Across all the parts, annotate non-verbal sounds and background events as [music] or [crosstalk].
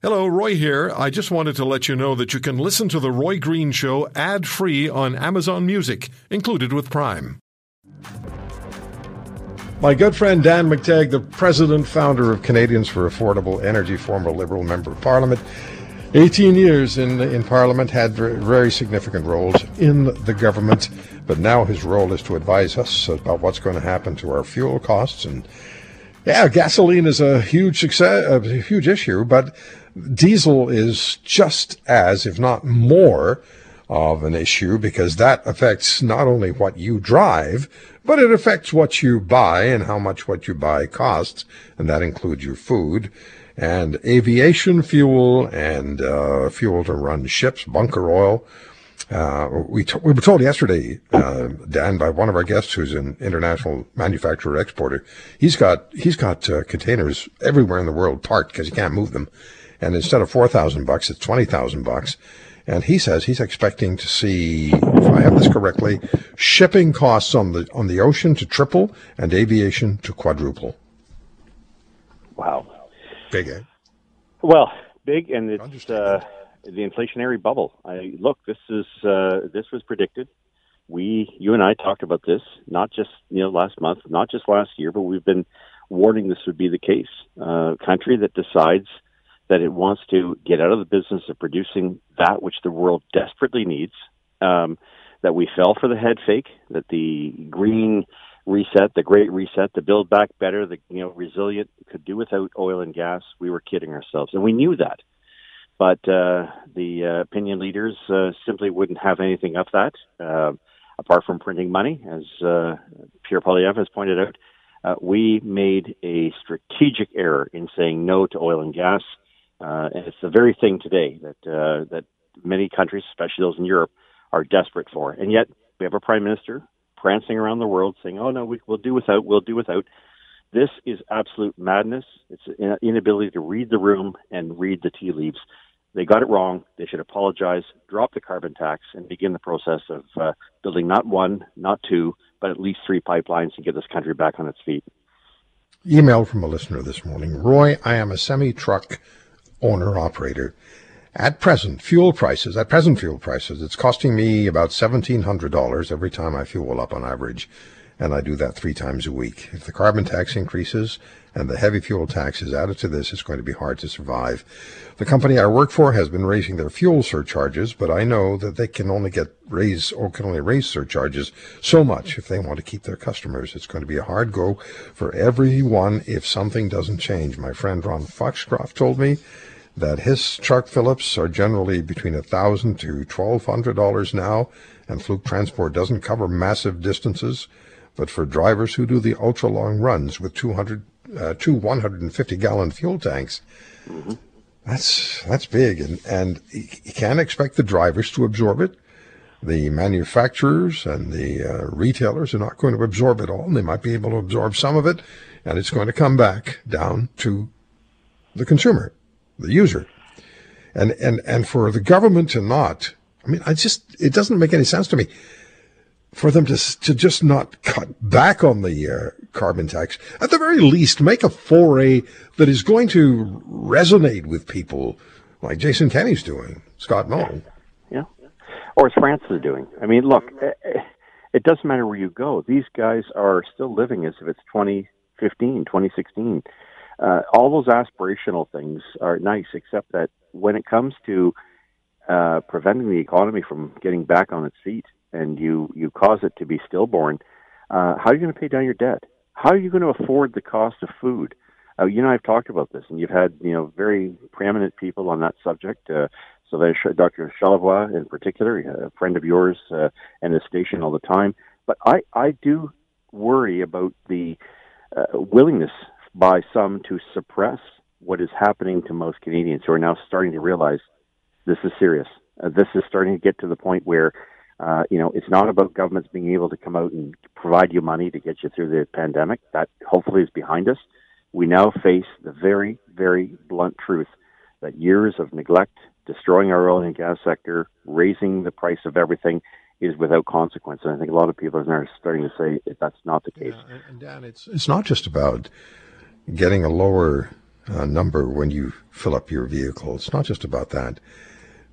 Hello, Roy here. I just wanted to let you know that you can listen to The Roy Green Show ad free on Amazon Music, included with Prime. My good friend Dan McTeague, the president founder of Canadians for Affordable Energy, former Liberal member of Parliament, 18 years in, in Parliament, had very significant roles in the government, but now his role is to advise us about what's going to happen to our fuel costs. And yeah, gasoline is a huge success, a huge issue, but diesel is just as, if not more, of an issue because that affects not only what you drive, but it affects what you buy and how much what you buy costs, and that includes your food and aviation fuel and uh, fuel to run ships, bunker oil. Uh, we, we were told yesterday, uh, Dan, by one of our guests who's an international manufacturer exporter, he's got he's got uh, containers everywhere in the world parked because he can't move them and instead of four thousand bucks, it's twenty thousand bucks. And he says he's expecting to see, if I have this correctly, shipping costs on the on the ocean to triple and aviation to quadruple. Wow, big, eh? Well, big, and it's uh, the inflationary bubble. I look. This is uh, this was predicted. We, you and I, talked about this not just you know last month, not just last year, but we've been warning this would be the case. Uh, a country that decides that it wants to get out of the business of producing that which the world desperately needs. Um, that we fell for the head fake, that the green reset, the great reset, the build back better, the you know resilient could do without oil and gas. We were kidding ourselves, and we knew that. But uh, the uh, opinion leaders uh, simply wouldn't have anything of that, uh, apart from printing money, as uh, Pierre Poilievre has pointed out. Uh, we made a strategic error in saying no to oil and gas. Uh, and it's the very thing today that uh, that many countries, especially those in Europe, are desperate for. And yet we have a prime minister prancing around the world saying, "Oh no, we, will do without. We'll do without." This is absolute madness. It's an inability to read the room and read the tea leaves. They got it wrong. They should apologize, drop the carbon tax, and begin the process of uh, building not one, not two, but at least three pipelines to get this country back on its feet. Email from a listener this morning Roy, I am a semi truck owner operator. At present, fuel prices, at present fuel prices, it's costing me about $1,700 every time I fuel up on average, and I do that three times a week. If the carbon tax increases and the heavy fuel tax is added to this, it's going to be hard to survive. The company I work for has been raising their fuel surcharges, but I know that they can only get raise or can only raise surcharges so much if they want to keep their customers. It's going to be a hard go for everyone if something doesn't change. My friend Ron Foxcroft told me that his truck Phillips are generally between a thousand to twelve hundred dollars now, and Fluke Transport doesn't cover massive distances. But for drivers who do the ultra long runs with 200, uh, two 150 gallon fuel tanks, mm-hmm. that's that's big, and and you can't expect the drivers to absorb it. The manufacturers and the uh, retailers are not going to absorb it all, and they might be able to absorb some of it, and it's going to come back down to the consumer the user. And, and, and for the government to not, I mean, I just, it doesn't make any sense to me for them to, to just not cut back on the uh, carbon tax. At the very least, make a foray that is going to resonate with people like Jason Kenney's doing, Scott. Yeah. yeah. Or as France is doing. I mean, look, eh, eh, it doesn't matter where you go. These guys are still living as if it's 2015, 2016 uh, all those aspirational things are nice, except that when it comes to uh, preventing the economy from getting back on its feet, and you you cause it to be stillborn, uh, how are you going to pay down your debt? How are you going to afford the cost of food? Uh, you know, I've talked about this, and you've had you know very preeminent people on that subject. Uh, so there's Dr. Charlebois in particular, a friend of yours, uh, and the station all the time. But I I do worry about the uh, willingness by some to suppress what is happening to most Canadians who are now starting to realize this is serious. Uh, this is starting to get to the point where, uh, you know, it's not about governments being able to come out and provide you money to get you through the pandemic. That hopefully is behind us. We now face the very, very blunt truth that years of neglect, destroying our oil and gas sector, raising the price of everything, is without consequence. And I think a lot of people are starting to say that's not the case. Yeah, and Dan, it's it's not just about getting a lower uh, number when you fill up your vehicle. It's not just about that.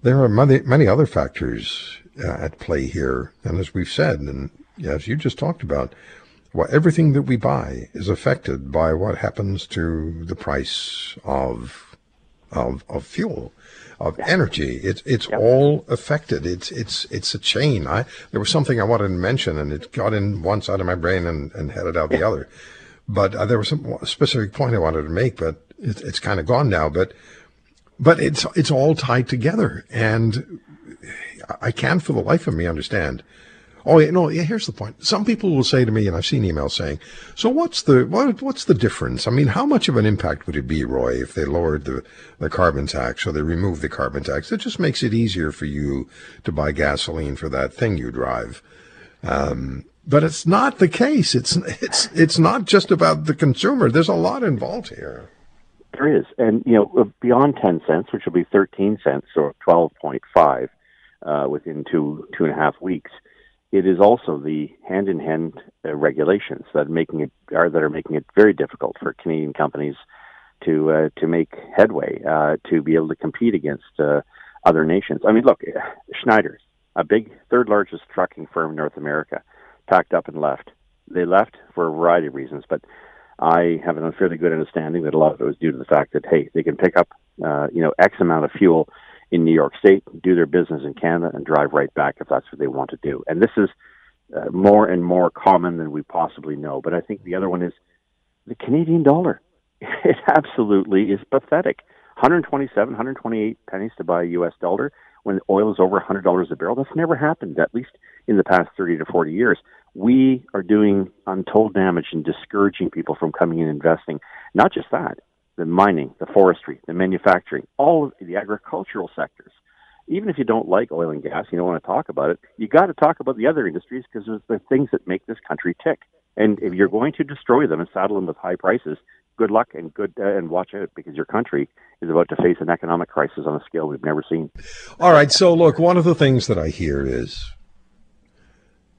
There are many, many other factors uh, at play here. And as we've said, and as you just talked about, well, everything that we buy is affected by what happens to the price of of, of fuel, of energy. It's it's all affected. It's it's it's a chain. I there was something I wanted to mention, and it got in one side of my brain and, and headed out the other. But uh, there was some specific point I wanted to make, but it, it's kind of gone now. But but it's it's all tied together, and I can't for the life of me understand Oh, yeah, no, yeah, here's the point. Some people will say to me, and I've seen emails saying, so what's the, what, what's the difference? I mean, how much of an impact would it be, Roy, if they lowered the, the carbon tax or they removed the carbon tax? It just makes it easier for you to buy gasoline for that thing you drive. Um, but it's not the case. It's, it's, it's not just about the consumer. There's a lot involved here. There is. And, you know, beyond 10 cents, which will be 13 cents or 12.5, uh, within two, two and a half weeks, it is also the hand-in-hand uh, regulations that making it are that are making it very difficult for Canadian companies to uh, to make headway uh, to be able to compete against uh, other nations. I mean, look, Schneider's a big third largest trucking firm in North America, packed up and left. They left for a variety of reasons, but I have an unfairly good understanding that a lot of it was due to the fact that hey, they can pick up uh, you know X amount of fuel in New York State, do their business in Canada, and drive right back if that's what they want to do. And this is uh, more and more common than we possibly know. But I think the other one is the Canadian dollar. [laughs] It absolutely is pathetic. 127, 128 pennies to buy a U.S. dollar when oil is over $100 a barrel. That's never happened, at least in the past 30 to 40 years. We are doing untold damage and discouraging people from coming in and investing. Not just that, the mining, the forestry, the manufacturing, all of the agricultural sectors. Even if you don't like oil and gas, you don't want to talk about it, you got to talk about the other industries because it's the things that make this country tick. And if you're going to destroy them and saddle them with high prices, good luck and good uh, and watch out because your country is about to face an economic crisis on a scale we've never seen. All right. So look, one of the things that I hear is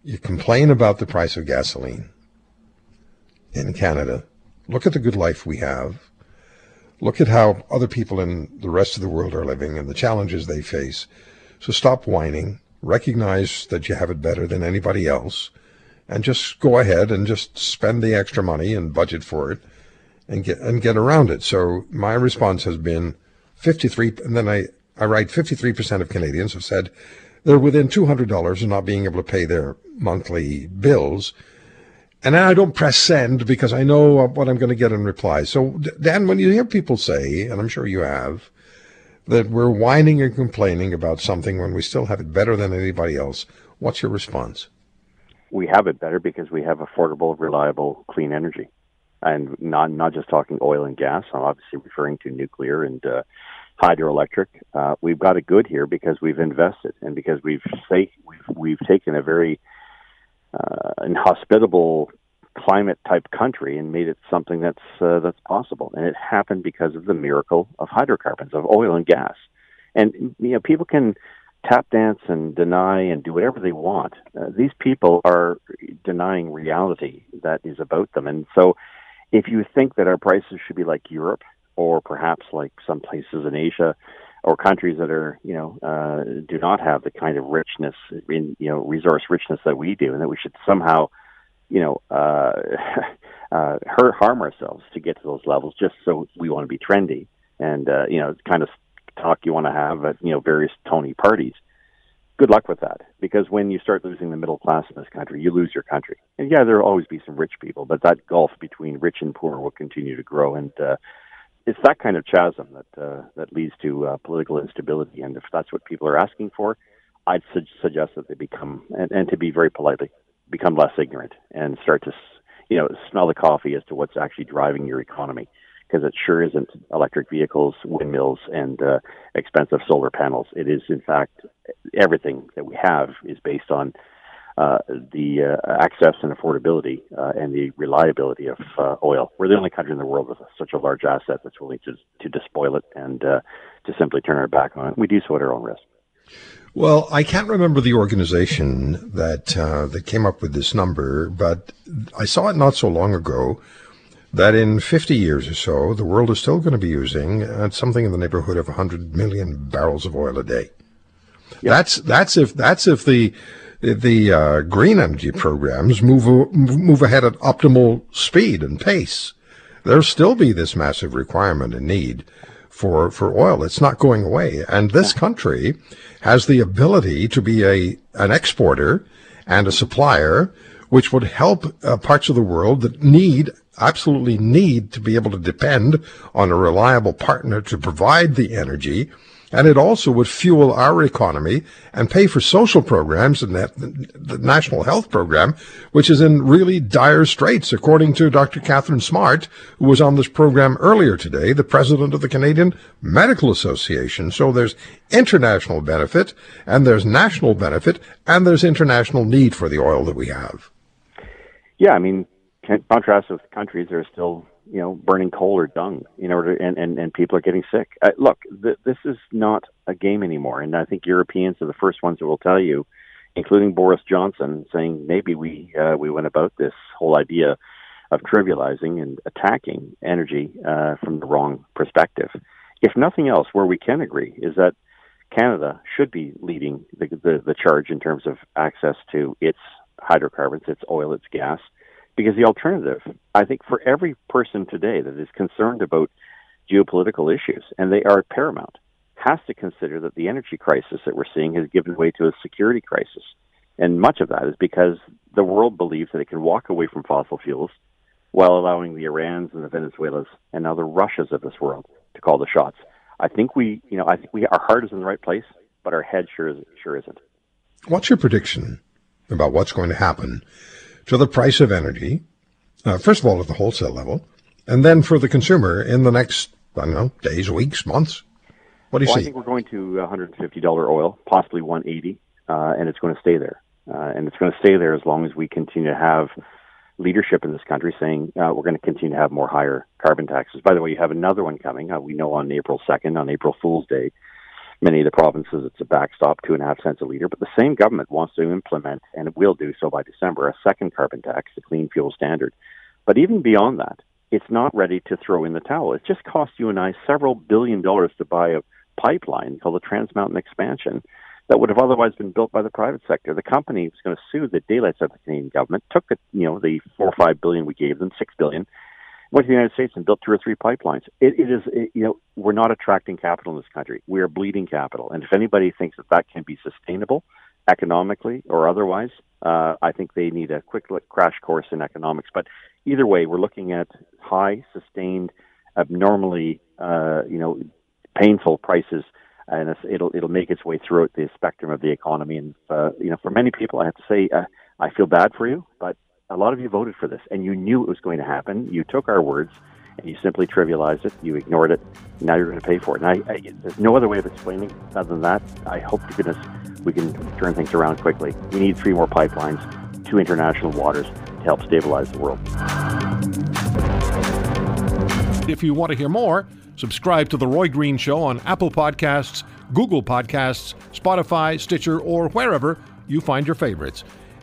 you complain about the price of gasoline in Canada. Look at the good life we have. Look at how other people in the rest of the world are living and the challenges they face. So stop whining, recognize that you have it better than anybody else, and just go ahead and just spend the extra money and budget for it and get and get around it. So my response has been 53 and then I I write 53% of Canadians have said they're within $200 of not being able to pay their monthly bills and I don't press send because I know what I'm going to get in reply. So, Dan, when you hear people say, and I'm sure you have, that we're whining and complaining about something when we still have it better than anybody else, what's your response? We have it better because we have affordable, reliable, clean energy. And not not just talking oil and gas. I'm obviously referring to nuclear and uh, hydroelectric. Uh, we've got it good here because we've invested and because we've say, we've we've taken a very uh, inhospitable climate type country and made it something that's uh, that's possible. And it happened because of the miracle of hydrocarbons, of oil and gas. And you know, people can tap dance and deny and do whatever they want. Uh, these people are denying reality that is about them. And so, if you think that our prices should be like Europe or perhaps like some places in Asia or countries that are you know uh, do not have the kind of richness in you know resource richness that we do, and that we should somehow you know uh, [laughs] uh, hurt harm ourselves to get to those levels just so we want to be trendy and uh, you know kind of talk you want to have at you know various Tony parties. Good luck with that, because when you start losing the middle class in this country, you lose your country. And yeah, there will always be some rich people, but that gulf between rich and poor will continue to grow. And uh, it's that kind of chasm that uh, that leads to uh, political instability. And if that's what people are asking for, I'd su- suggest that they become and, and to be very politely become less ignorant and start to you know smell the coffee as to what's actually driving your economy because it sure isn't electric vehicles, windmills, and uh, expensive solar panels. It is, in fact, everything that we have is based on uh, the uh, access and affordability uh, and the reliability of uh, oil. We're the only country in the world with such a large asset that's willing to to despoil it and uh, to simply turn our back on it. We do so at our own risk. Well, I can't remember the organization that uh, that came up with this number, but I saw it not so long ago that in 50 years or so, the world is still going to be using uh, something in the neighborhood of 100 million barrels of oil a day. Yep. That's that's if that's if the the uh, green energy programs move move ahead at optimal speed and pace. There'll still be this massive requirement and need for for oil. It's not going away, and this country has the ability to be a an exporter and a supplier, which would help uh, parts of the world that need absolutely need to be able to depend on a reliable partner to provide the energy and it also would fuel our economy and pay for social programs and that, the National Health Program, which is in really dire straits, according to Dr. Katharine Smart, who was on this program earlier today, the president of the Canadian Medical Association. So there's international benefit and there's national benefit and there's international need for the oil that we have. Yeah, I mean, contrast with countries that are still you know, burning coal or dung in order, and, and, and people are getting sick. Uh, look, th- this is not a game anymore. And I think Europeans are the first ones that will tell you, including Boris Johnson, saying maybe we, uh, we went about this whole idea of trivializing and attacking energy uh, from the wrong perspective. If nothing else, where we can agree is that Canada should be leading the, the, the charge in terms of access to its hydrocarbons, its oil, its gas because the alternative, I think, for every person today that is concerned about geopolitical issues, and they are paramount, has to consider that the energy crisis that we're seeing has given way to a security crisis. And much of that is because the world believes that it can walk away from fossil fuels while allowing the Irans and the Venezuelas and now the Russias of this world to call the shots. I think we, you know, I think we our heart is in the right place, but our head sure is, sure isn't. What's your prediction about what's going to happen to the price of energy, uh, first of all at the wholesale level, and then for the consumer in the next, I don't know, days, weeks, months? What do you well, see? I think we're going to $150 oil, possibly 180 uh, and it's going to stay there. Uh, and it's going to stay there as long as we continue to have leadership in this country saying uh, we're going to continue to have more higher carbon taxes. By the way, you have another one coming. Uh, we know on April 2nd, on April Fool's Day, many of the provinces it's a backstop, two and a half cents a liter. But the same government wants to implement, and it will do so by December, a second carbon tax, the Clean Fuel Standard. But even beyond that, it's not ready to throw in the towel. It just cost you and I several billion dollars to buy a pipeline called the Trans Mountain Expansion that would have otherwise been built by the private sector. The company was going to sue the daylights of the Canadian government, took the you know the four or five billion we gave them, six billion, went to the United States and built two or three pipelines. It, it is, it, you know, we're not attracting capital in this country. We are bleeding capital. And if anybody thinks that that can be sustainable economically or otherwise, uh, I think they need a quick crash course in economics. But either way, we're looking at high, sustained, abnormally, uh, you know, painful prices. And it'll it'll make its way throughout the spectrum of the economy, and uh, you know, for many people, I have to say, uh, I feel bad for you, but a lot of you voted for this and you knew it was going to happen. You took our words and you simply trivialized it. You ignored it. Now you're going to pay for it. And I, I, there's no other way of explaining it other than that. I hope to goodness we can turn things around quickly. We need three more pipelines to international waters to help stabilize the world. If you want to hear more, subscribe to The Roy Green Show on Apple Podcasts, Google Podcasts, Spotify, Stitcher, or wherever you find your favorites.